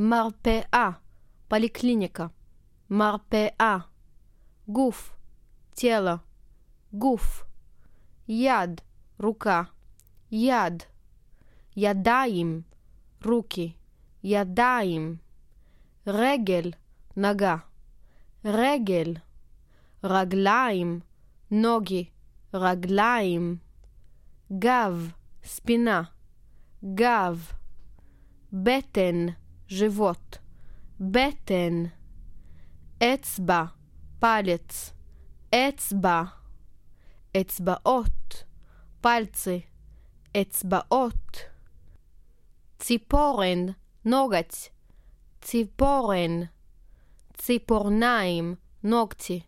מרפאה, פוליקליניקה, מרפאה, גוף, тело, גוף, יד, рука, יד, ידיים, руки, ידיים, רגל, נגה, רגל, רגליים, נוגי, רגליים, גב, ספינה, גב, בטן, живот, בטן, אצבע, פלץ, אצבע, אצבעות, פלצי, אצבעות, ציפורן, נוגת, ציפורן, ציפורניים, נוגטי,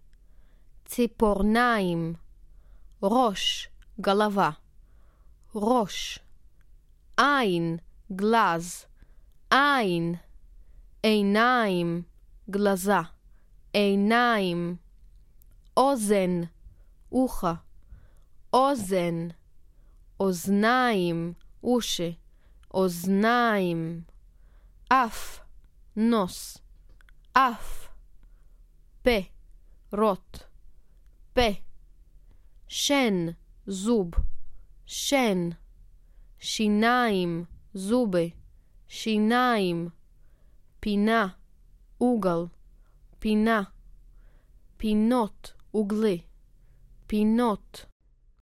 ציפורניים, ראש, גלבה, ראש, עין, גלז, עין, עיניים, גלזה, עיניים, אוזן, אוחה, אוזן, אוזניים, אושי, אוזניים, אף, נוס, אף, פה, רוט, פה, שן, זוב, שן, שיניים, זובה, שיניים, פינה, עוגל, פינה, פינות, עוגלי, פינות,